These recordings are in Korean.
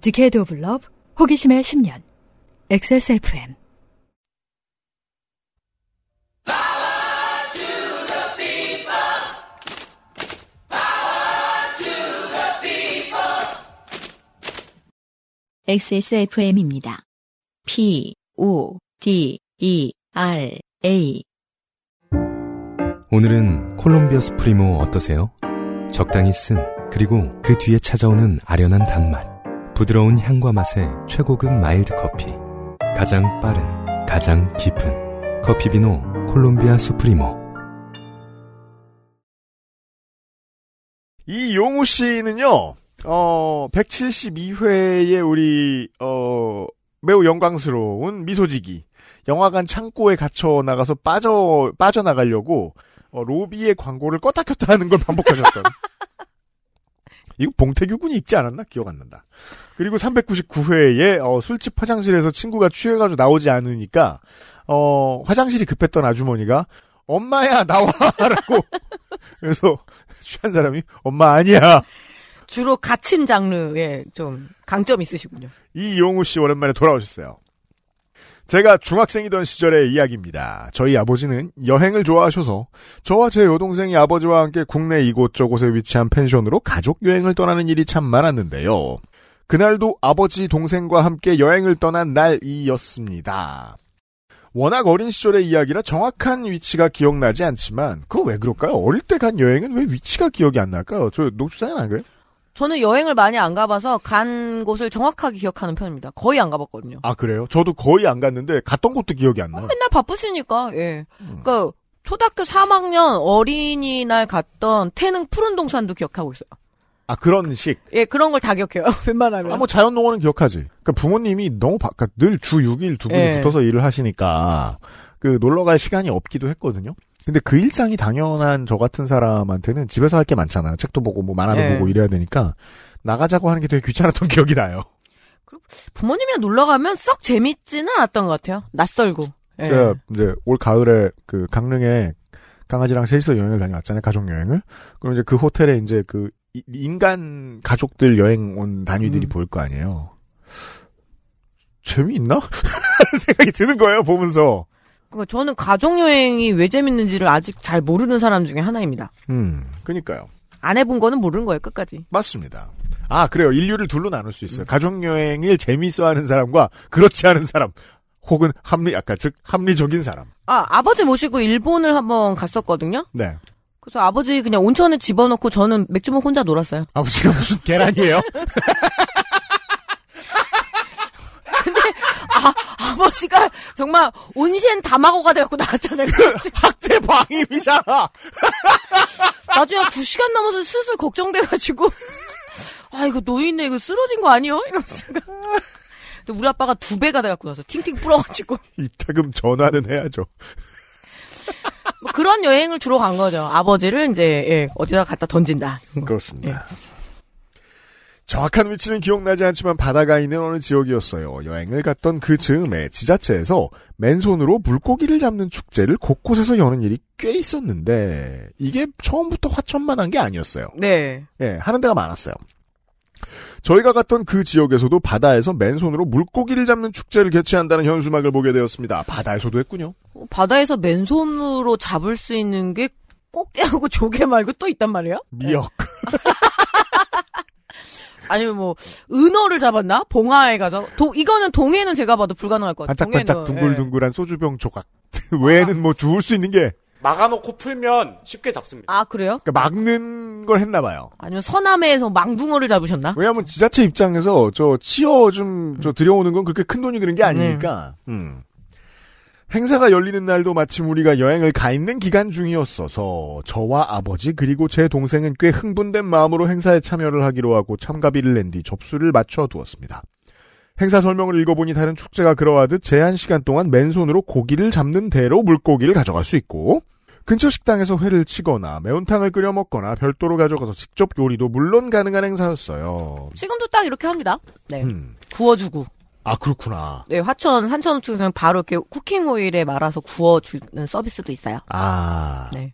디케이드 오브 러브 호기심의 10년 XSFM XSFM입니다. P, O, D, E, R, A. 오늘은 콜롬비아 수프리모 어떠세요? 적당히 쓴 그리고 그 뒤에 찾아오는 아련한 단맛 부드러운 향과 맛의 최고급 mild 커피 가장 빠른 가장 깊은 커피 비노 콜롬비아 수프리모 이 용우 씨는요, 어, 172회에 우리, 어, 매우 영광스러운 미소지기. 영화관 창고에 갇혀 나가서 빠져, 빠져나가려고, 어, 로비의 광고를 껐다 켰다 하는 걸 반복하셨던. 이거 봉태규 군이 읽지 않았나? 기억 안 난다. 그리고 399회에, 어, 술집 화장실에서 친구가 취해가지고 나오지 않으니까, 어, 화장실이 급했던 아주머니가, 엄마야, 나와! 라고. 그래서, 취한 사람이, 엄마 아니야! 주로 가침 장르에 좀 강점 있으시군요. 이용우 씨 오랜만에 돌아오셨어요. 제가 중학생이던 시절의 이야기입니다. 저희 아버지는 여행을 좋아하셔서 저와 제 여동생이 아버지와 함께 국내 이곳저곳에 위치한 펜션으로 가족 여행을 떠나는 일이 참 많았는데요. 그날도 아버지 동생과 함께 여행을 떠난 날이었습니다. 워낙 어린 시절의 이야기라 정확한 위치가 기억나지 않지만 그거 왜 그럴까요? 어릴 때 간 여행은 왜 위치가 기억이 안 날까요? 저 녹주사는 안 그래요? 저는 여행을 많이 안 가봐서 간 곳을 정확하게 기억하는 편입니다. 거의 안 가봤거든요. 아 그래요? 저도 거의 안 갔는데 갔던 곳도 기억이 안 나요. 맨날 바쁘시니까, 예. 음. 그니까, 초등학교 3학년 어린이날 갔던 태릉 푸른 동산도 기억하고 있어요. 아 그런 식. 예, 그런 걸 다 기억해요. 웬만하면. 아, 뭐 자연농원은 기억하지. 그러니까 부모님이 너무 바, 그러니까 늘주 6일 두 분이 예. 붙어서 일을 하시니까 그 놀러 갈 시간이 없기도 했거든요. 근데 그 일상이 당연한 저 같은 사람한테는 집에서 할 게 많잖아요. 책도 보고 뭐 만화도 예. 보고 이래야 되니까 나가자고 하는 게 되게 귀찮았던 기억이 나요. 부모님이랑 놀러 가면 썩 재밌지는 않았던 것 같아요. 낯설고. 예. 제가 이제 올 가을에 그 강릉에 강아지랑 셋이서 여행을 다녀왔잖아요. 가족 여행을. 그럼 이제 그 호텔에 이제 그 이- 인간 가족들 여행 온 단위들이 음. 보일 거 아니에요. 재미있나? 하는 생각이 드는 거예요, 보면서. 그러니까 저는 가족여행이 왜 재밌는지를 아직 잘 모르는 사람 중에 하나입니다. 음, 그니까요. 안 해본 거는 모르는 거예요, 끝까지. 맞습니다. 아, 그래요. 인류를 둘로 나눌 수 있어요. 가족여행을 재미있어 하는 사람과 그렇지 않은 사람. 혹은 합리, 아까 즉, 합리적인 사람. 아, 아버지 모시고 일본을 한번 갔었거든요? 네. 그래서 아버지 그냥 온천에 집어넣고 저는 맥주먹 혼자 놀았어요. 아버지가 무슨 계란이에요? 아버지가 정말 온신 다마고가 돼갖고 나왔잖아요. 학대 방임이잖아! 나중에 두 시간 넘어서 슬슬 걱정돼가지고 아 이거 노인네 이거 쓰러진 거 아니요? 이러면서 근데 우리 아빠가 두 배가 돼갖고 나서 팅팅 불어가지고 이따금 전화는 해야죠. 뭐 그런 여행을 주로 간 거죠. 아버지를 이제 예, 어디다 갖다 던진다. 그렇습니다. 정확한 위치는 기억나지 않지만 바다가 있는 어느 지역이었어요. 여행을 갔던 그 즈음에 지자체에서 맨손으로 물고기를 잡는 축제를 곳곳에서 여는 일이 꽤 있었는데 이게 처음부터 화천만한 게 아니었어요. 네. 예, 하는 데가 많았어요. 저희가 갔던 그 지역에서도 바다에서 맨손으로 물고기를 잡는 축제를 개최한다는 현수막을 보게 되었습니다. 바다에서도 했군요. 바다에서 맨손으로 잡을 수 있는 게 꽃게하고 조개 말고 또 있단 말이에요? 미역. 아니면 뭐 은어를 잡았나? 봉화에 가서 도, 이거는 동해는 제가 봐도 불가능할 것 같아요. 반짝반짝 동해는, 예. 둥글둥글한 소주병 조각. 외에는 뭐 주울 수 있는 게 막아놓고 풀면 쉽게 잡습니다. 아 그래요? 그러니까 막는 걸 했나 봐요. 아니면 서남해에서 망둥어를 잡으셨나? 왜냐하면 지자체 입장에서 저 치어 좀 저 들여오는 건 그렇게 큰 돈이 드는 게 아니니까. 음. 행사가 열리는 날도 마침 우리가 여행을 가 있는 기간 중이었어서 저와 아버지 그리고 제 동생은 꽤 흥분된 마음으로 행사에 참여를 하기로 하고 참가비를 낸 뒤 접수를 맞춰 두었습니다. 행사 설명을 읽어보니 다른 축제가 그러하듯 제한 시간 동안 맨손으로 고기를 잡는 대로 물고기를 가져갈 수 있고 근처 식당에서 회를 치거나 매운탕을 끓여 먹거나 별도로 가져가서 직접 요리도 물론 가능한 행사였어요. 지금도 딱 이렇게 합니다. 네. 음. 구워주고. 아 그렇구나. 네, 화천, 한천 쪽에서는 바로 이렇게 쿠킹 오일에 말아서 구워주는 서비스도 있어요. 아 네.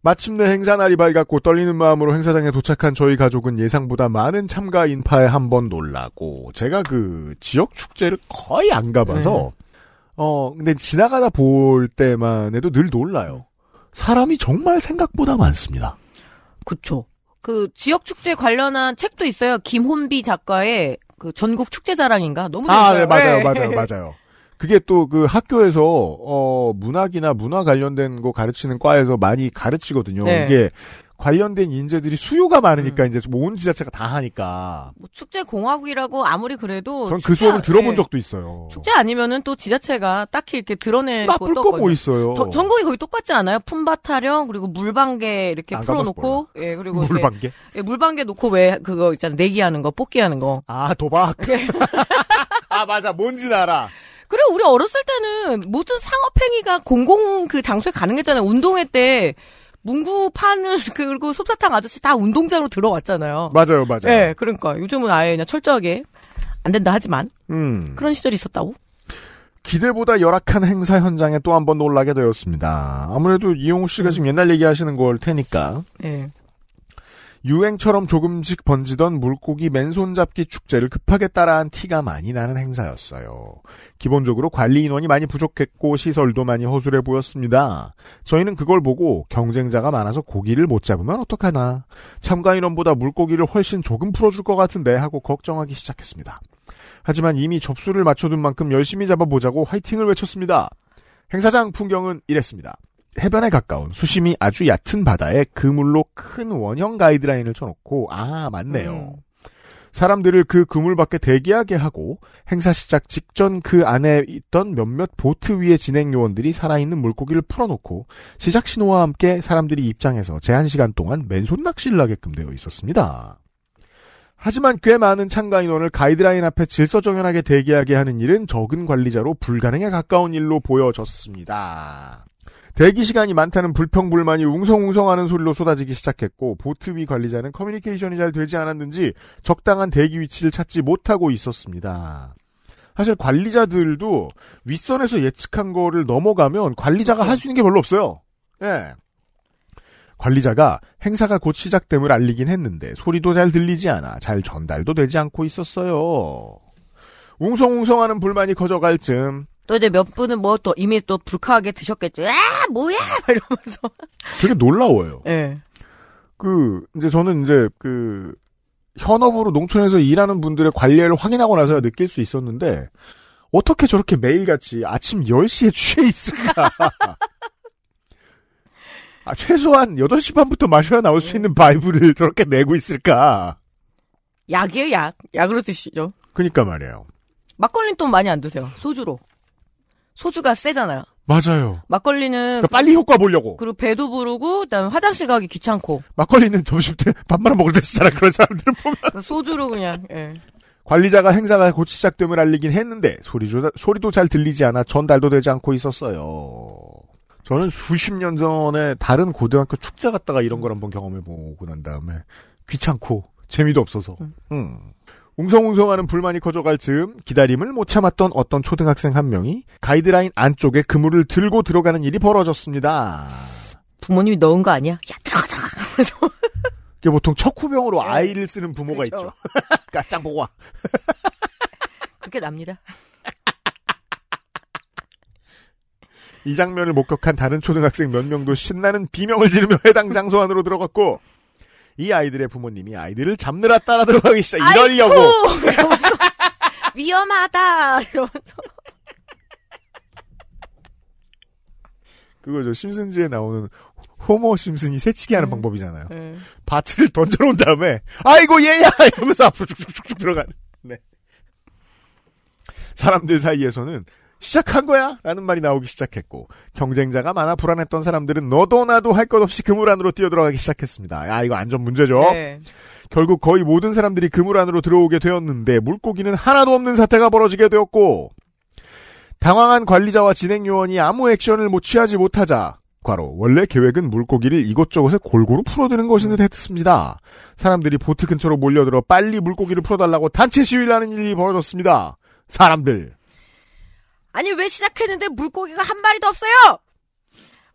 마침내 행사 날이 밝았고 떨리는 마음으로 행사장에 도착한 저희 가족은 예상보다 많은 참가 인파에 한 번 놀라고 제가 그 지역 축제를 거의 안 가봐서 어 근데 지나가다 볼 때만 해도 늘 놀라요. 사람이 정말 생각보다 많습니다. 그쵸. 그 지역 축제 관련한 책도 있어요. 김혼비 작가의 그 전국 축제 자랑인가? 너무 아, 재밌어요. 네, 맞아요, 네. 맞아요, 맞아요. 그게 또 그 학교에서 어 문학이나 문화 관련된 거 가르치는 과에서 많이 가르치거든요. 네. 이게 관련된 인재들이 수요가 많으니까 이제 뭐온 지자체가 다 하니까. 뭐 축제 공화국이라고 아무리 그래도 전 그 수업을 아- 들어본 네. 적도 있어요. 축제 아니면은 또 지자체가 딱히 이렇게 드러낼 나쁠 것도 거뭐 없거든요. 있어요. 저- 전국이 거의 똑같지 않아요? 품바 타령 그리고 물방개 이렇게 안 풀어놓고 예 그리고 물방개? 예, 물방개 놓고 왜 그거 있잖아 내기하는 거 뽑기하는 거 아 도박. 아 맞아, 뭔지 알아. 그리고 우리 어렸을 때는 모든 상업행위가 공공 그 장소에 가능했잖아요 운동회 때 문구 파는 그리고 솜사탕 아저씨 다 운동장으로 들어왔잖아요 맞아요, 맞아요. 예 그러니까 요즘은 아예 그냥 철저하게 안 된다 하지만 음. 그런 시절이 있었다고 기대보다 열악한 행사 현장에 또 한 번 놀라게 되었습니다. 아무래도 이용우 씨가 지금 옛날 얘기하시는 걸 테니까 예 유행처럼 조금씩 번지던 물고기 맨손 잡기 축제를 급하게 따라한 티가 많이 나는 행사였어요. 기본적으로 관리 인원이 많이 부족했고 시설도 많이 허술해 보였습니다. 저희는 그걸 보고 경쟁자가 많아서 고기를 못 잡으면 어떡하나. 참가 인원보다 물고기를 훨씬 조금 풀어줄 것 같은데 하고 걱정하기 시작했습니다. 하지만 이미 접수를 맞춰둔 만큼 열심히 잡아보자고 화이팅을 외쳤습니다. 행사장 풍경은 이랬습니다. 해변에 가까운 수심이 아주 얕은 바다에 그물로 큰 원형 가이드라인을 쳐놓고 아 맞네요. 음. 사람들을 그 그물 밖에 대기하게 하고 행사 시작 직전 그 안에 있던 몇몇 보트 위의 진행 요원들이 살아있는 물고기를 풀어놓고 시작 신호와 함께 사람들이 입장해서 제한 시간 동안 맨손 낚시를 하게끔 되어 있었습니다. 하지만 꽤 많은 참가 인원을 가이드라인 앞에 질서정연하게 대기하게 하는 일은 적은 관리자로 불가능에 가까운 일로 보여졌습니다. 대기 시간이 많다는 불평 불만이 웅성웅성하는 소리로 쏟아지기 시작했고 보트 위 관리자는 커뮤니케이션이 잘 되지 않았는지 적당한 대기 위치를 찾지 못하고 있었습니다. 사실 관리자들도 윗선에서 예측한 거를 넘어가면 관리자가 할 수 있는 게 별로 없어요. 예. 관리자가 행사가 곧 시작됨을 알리긴 했는데 소리도 잘 들리지 않아 잘 전달도 되지 않고 있었어요. 웅성웅성하는 불만이 커져갈 즈음 또 이제 몇 분은 뭐 또 이미 또 불쾌하게 드셨겠죠. 아 뭐야 막 이러면서. 되게 놀라워요. 예. 그 이제 저는 이제 그 현업으로 농촌에서 일하는 분들의 관리를 확인하고 나서야 느낄 수 있었는데 어떻게 저렇게 매일같이 아침 10시에 취해 있을까? 아, 최소한 8시 반부터 마셔야 나올 수 있는 바이브를 저렇게 내고 있을까? 약이에요 약. 약으로 드시죠. 그니까 말이에요. 막걸리는 또 많이 안 드세요. 소주로. 소주가 세잖아요. 맞아요. 막걸리는 그러니까 빨리 효과 보려고. 그리고 배도 부르고 그다음에 화장실 가기 귀찮고 막걸리는 점심 때 밥 말아 먹을 때 쓰잖아. 그런 사람들은 보면. 소주로 그냥 예. 관리자가 행사가 곧 시작됨을 알리긴 했는데 소리도, 소리도 잘 들리지 않아 전달도 되지 않고 있었어요. 저는 수십 년 전에 다른 고등학교 축제 갔다가 이런 걸 한번 경험해 보고 난 다음에 귀찮고 재미도 없어서 음. 웅성웅성하는 불만이 커져갈 즈음 기다림을 못 참았던 어떤 초등학생 한 명이 가이드라인 안쪽에 그물을 들고 들어가는 일이 벌어졌습니다. 부모님이 넣은 거 아니야? 야 들어가 들어가. 그래서 이게 보통 척후병으로 네. 아이를 쓰는 부모가 그렇죠. 있죠. 까짱 보고 와. 그렇게 납니다. 이 장면을 목격한 다른 초등학생 몇 명도 신나는 비명을 지르며 해당 장소 안으로 들어갔고 이 아이들의 부모님이 아이들을 잡느라 따라 들어가기 시작. 이러려고! 이러면서 위험하다! 이러면서. 그거죠 심슨즈에 나오는 호모 심슨이 새치기 하는 방법이잖아요. 예. 바트를 던져놓은 다음에 아이고 얘야! 이러면서 앞으로 쭉쭉쭉 들어가는. 네. 사람들 사이에서는 시작한 거야 라는 말이 나오기 시작했고 경쟁자가 많아 불안했던 사람들은 너도 나도 할 것 없이 그물 안으로 뛰어들어가기 시작했습니다 아 이거 안전 문제죠 네. 결국 거의 모든 사람들이 그물 안으로 들어오게 되었는데 물고기는 하나도 없는 사태가 벌어지게 되었고 당황한 관리자와 진행 요원이 아무 액션을 못 취하지 못하자 과로 원래 계획은 물고기를 이곳저곳에 골고루 풀어드는 것인 듯 했습니다. 사람들이 보트 근처로 몰려들어 빨리 물고기를 풀어달라고 단체 시위를 하는 일이 벌어졌습니다. 사람들 아니 왜 시작했는데 물고기가 한 마리도 없어요?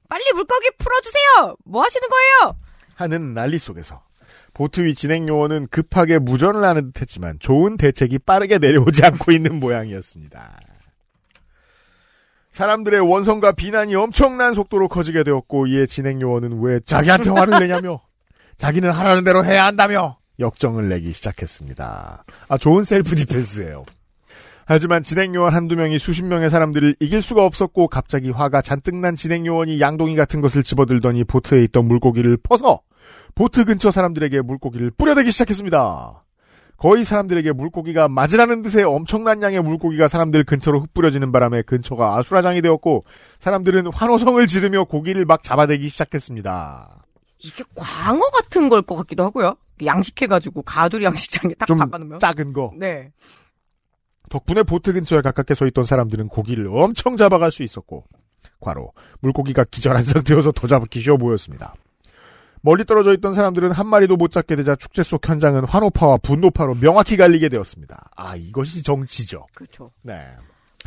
빨리 물고기 풀어주세요! 뭐 하시는 거예요? 하는 난리 속에서 보트 위 진행 요원은 급하게 무전을 하는 듯했지만 좋은 대책이 빠르게 내려오지 않고 있는 모양이었습니다. 사람들의 원성과 비난이 엄청난 속도로 커지게 되었고 이에 진행 요원은 왜 자기한테 화를 내냐며 자기는 하라는 대로 해야 한다며 역정을 내기 시작했습니다. 아 좋은 self defense예요. 하지만 진행 요원 한두 명이 수십 명의 사람들을 이길 수가 없었고 갑자기 화가 잔뜩 난 진행 요원이 양동이 같은 것을 집어들더니 보트에 있던 물고기를 퍼서 보트 근처 사람들에게 물고기를 뿌려대기 시작했습니다. 거의 사람들에게 물고기가 맞으라는 듯의 엄청난 양의 물고기가 사람들 근처로 흩뿌려지는 바람에 근처가 아수라장이 되었고 사람들은 환호성을 지르며 고기를 막 잡아대기 시작했습니다. 이게 광어 같은 걸 것 같기도 하고요. 양식해가지고 가두리 양식장에 딱좀 박아놓으면. 작은 거. 네. 덕분에 보트 근처에 가깝게 서 있던 사람들은 고기를 엄청 잡아갈 수 있었고 과로 물고기가 기절한 상태여서 더 잡기 쉬워 보였습니다. 멀리 떨어져 있던 사람들은 한 마리도 못 잡게 되자 축제 속 현장은 환호파와 분노파로 명확히 갈리게 되었습니다. 아 이것이 정치죠. 그렇죠. 네.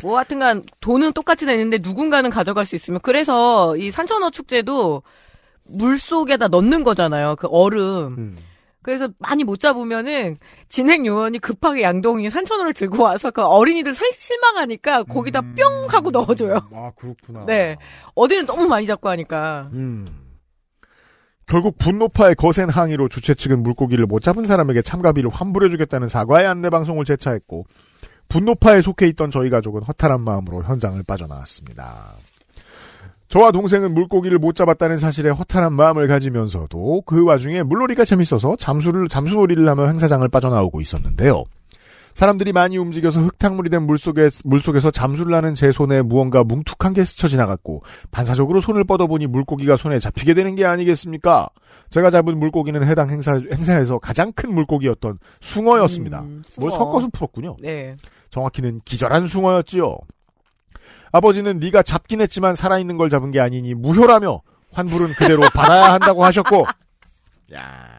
뭐 하여튼간 돈은 똑같이 내는데 누군가는 가져갈 수 있으면 그래서 이 산천어 축제도 물 속에다 넣는 거잖아요. 그 얼음. 음. 그래서 많이 못 잡으면은 진행 요원이 급하게 양동이 산천어를 들고 와서 그 어린이들 설- 실망하니까 거기다 뿅 하고 넣어줘요. 아 그렇구나. 네. 어디는 너무 많이 잡고 하니까. 음. 결국 분노파의 거센 항의로 주최 측은 물고기를 못 잡은 사람에게 참가비를 환불해주겠다는 사과의 안내 방송을 재차했고 분노파에 속해 있던 저희 가족은 허탈한 마음으로 현장을 빠져나왔습니다. 저와 동생은 물고기를 못 잡았다는 사실에 허탈한 마음을 가지면서도 그 와중에 물놀이가 재밌어서 잠수를 잠수놀이를 하며 행사장을 빠져나오고 있었는데요. 사람들이 많이 움직여서 흙탕물이 된 물속에, 물속에서 잠수를 하는 제 손에 무언가 뭉툭한 게 스쳐 지나갔고, 반사적으로 손을 뻗어보니 물고기가 손에 잡히게 되는 게 아니겠습니까? 제가 잡은 물고기는 해당 행사, 행사에서 가장 큰 물고기였던 숭어였습니다. 음, 뭘 숭어. 섞어서 풀었군요. 네. 정확히는 기절한 숭어였지요. 아버지는 네가 잡긴 했지만 살아있는 걸 잡은 게 아니니 무효라며 환불은 그대로 받아야 한다고 하셨고, 야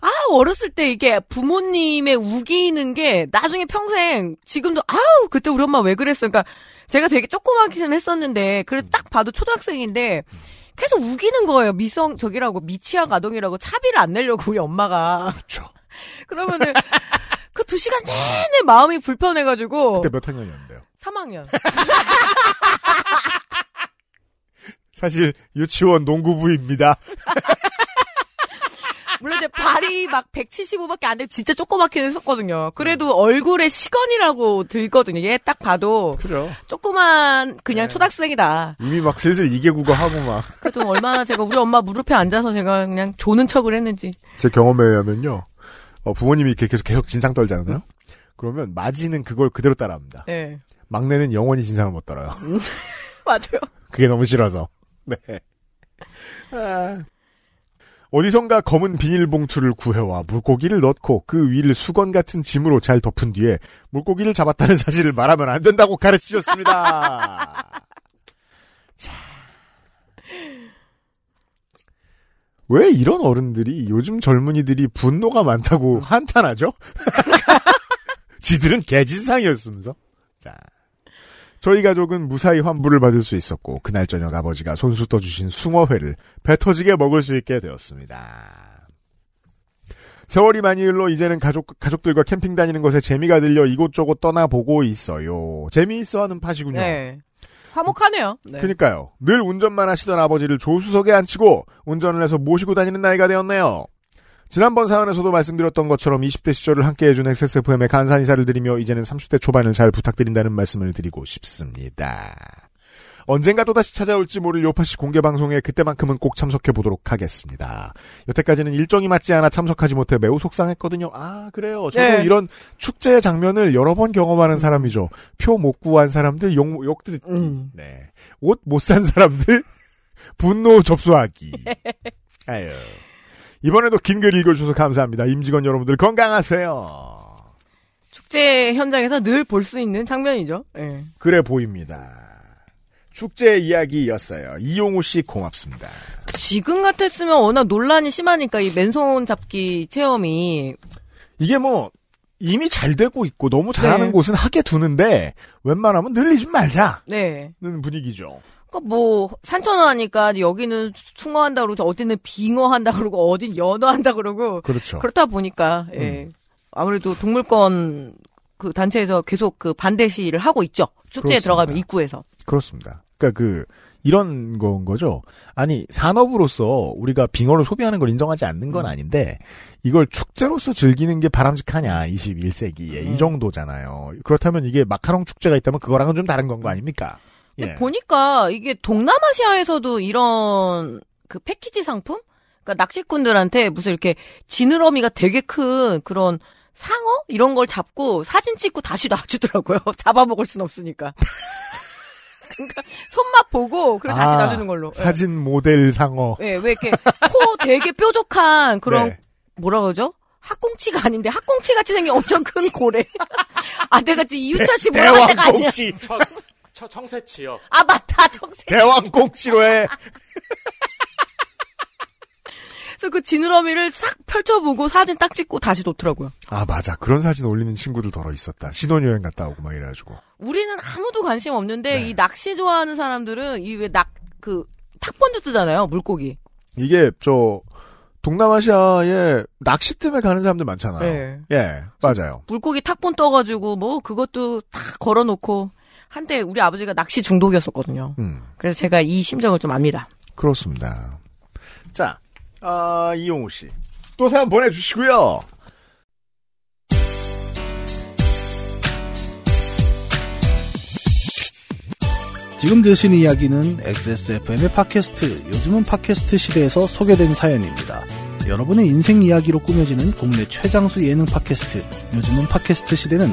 아, 어렸을 때 이게 부모님의 우기는 게 나중에 평생 지금도 아우, 그때 우리 엄마 왜 그랬어. 그러니까 제가 되게 조그맣기는 했었는데 그래 딱 봐도 초등학생인데 계속 우기는 거예요. 미성 저기라고 미취학 아동이라고 차비를 안 내려고 우리 엄마가. 그렇죠. 그러면은 그 두 시간 내내 마음이 불편해가지고 그때 몇 학년이었는데요? 3학년. 사실 유치원 농구부입니다. 물론 이제 발이 막 175밖에 안 되고 진짜 조그맣게 했었거든요. 그래도 얼굴에 시건이라고 들거든요. 얘 딱 봐도 그죠. 조그만 그냥 네. 초등학생이다. 이미 막 슬슬 이계국어 하고 막. 그래도 얼마나 제가 우리 엄마 무릎에 앉아서 제가 그냥 조는 척을 했는지. 제 경험에 의하면요. 어, 부모님이 이렇게 계속, 계속 진상 떨잖아요? 그러면 마지는 그걸 그대로 따라합니다. 네. 막내는 영원히 진상을 못 떨어요. 맞아요. 그게 너무 싫어서. 네. 아. 어디선가 검은 비닐봉투를 구해와 물고기를 넣고 그 위를 수건 같은 짐으로 잘 덮은 뒤에 물고기를 잡았다는 사실을 말하면 안 된다고 가르치셨습니다. 자. 왜 이런 어른들이 요즘 젊은이들이 분노가 많다고 한탄하죠? 지들은 개진상이었으면서. 자. 저희 가족은 무사히 환불을 받을 수 있었고 그날 저녁 아버지가 손수 떠주신 숭어회를 배 터지게 먹을 수 있게 되었습니다. 세월이 많이 흘러 이제는 가족 가족들과 캠핑 다니는 것에 재미가 들려 이곳저곳 떠나보고 있어요. 재미있어하는 파시군요. 네. 화목하네요. 네. 그러니까요. 늘 운전만 하시던 아버지를 조수석에 앉히고 운전을 해서 모시고 다니는 나이가 되었네요. 지난번 사연에서도 말씀드렸던 것처럼 20대 시절을 함께해준 XSFM의 간사 인사를 드리며 이제는 30대 초반을 잘 부탁드린다는 말씀을 드리고 싶습니다. 언젠가 또다시 찾아올지 모를 요파시 공개방송에 그때만큼은 꼭 참석해보도록 하겠습니다. 여태까지는 일정이 맞지 않아 참석하지 못해 매우 속상했거든요. 아, 그래요. 저도 네. 이런 축제의 장면을 여러 번 경험하는 사람이죠. 표 못 구한 사람들 욕, 욕. 음. 네. 옷 못 산 사람들 분노 접수하기. 아유. 이번에도 긴 글 읽어주셔서 감사합니다. 임직원 여러분들 건강하세요. 축제 현장에서 늘 볼 수 있는 장면이죠. 네. 그래 보입니다. 축제 이야기였어요. 이용우 씨 고맙습니다. 지금 같았으면 워낙 논란이 심하니까 이 맨손 잡기 체험이 이게 뭐 이미 잘 되고 있고 너무 잘하는 네. 곳은 하게 두는데 웬만하면 늘리지 말자는 네. 분위기죠. 그러니까 뭐 산천어 하니까 여기는 숭어한다 그러고 어디는 빙어한다 그러고 어딘 연어한다 그러고 그렇죠. 그렇다 보니까 예. 아무래도 동물권 그 단체에서 계속 그 반대 시위를 하고 있죠. 축제에 그렇습니다. 들어가면 입구에서. 그렇습니다. 그러니까 그 이런 건 거죠. 아니 산업으로서 우리가 빙어를 소비하는 걸 인정하지 않는 건 아닌데 이걸 축제로서 즐기는 게 바람직하냐 21세기에 이 정도잖아요. 그렇다면 이게 마카롱 축제가 있다면 그거랑은 좀 다른 건 거 아닙니까? 근데 예. 보니까 이게 동남아시아에서도 이런 그 패키지 상품? 그러니까 낚시꾼들한테 무슨 이렇게 지느러미가 되게 큰 그런 상어 이런 걸 잡고 사진 찍고 다시 놔주더라고요. 잡아먹을 순 없으니까. 그러니까 손맛 보고 그래 다시 아, 놔주는 걸로. 예. 사진 모델 상어. 예, 왜 이렇게 코 되게 뾰족한 그런 네. 뭐라 그러죠? 학꽁치가 아닌데 학꽁치 같이 생긴 엄청 큰 고래. 아, 내가 지금 이유찬 씨 뭐라고 할 때가 아니야. 저, 저 청새치요. 아, 맞다. 정세. 대왕꽁치로 해. 그래서 그 지느러미를 싹 펼쳐보고 사진 딱 찍고 다시 놓더라고요. 아 맞아. 그런 사진 올리는 친구들 더러 있었다. 신혼여행 갔다 오고 막 이래가지고. 우리는 아무도 관심 없는데 네. 이 낚시 좋아하는 사람들은 이 왜 낙 그 탁본드 뜨잖아요 물고기. 이게 저 동남아시아에 낚시 때문에 가는 사람들 많잖아요. 네. 예, 맞아요. 물고기 탁본 떠가지고 뭐 그것도 다 걸어놓고 한때 우리 아버지가 낚시 중독이었었거든요. 음, 그래서 제가 이 심정을 좀 압니다. 그렇습니다. 자, 아, 이용우 씨. 또 사연 보내주시고요. 지금 들으신 이야기는 XSFM의 팟캐스트, 요즘은 팟캐스트 시대에서 소개된 사연입니다. 여러분의 인생 이야기로 꾸며지는 국내 최장수 예능 팟캐스트, 요즘은 팟캐스트 시대는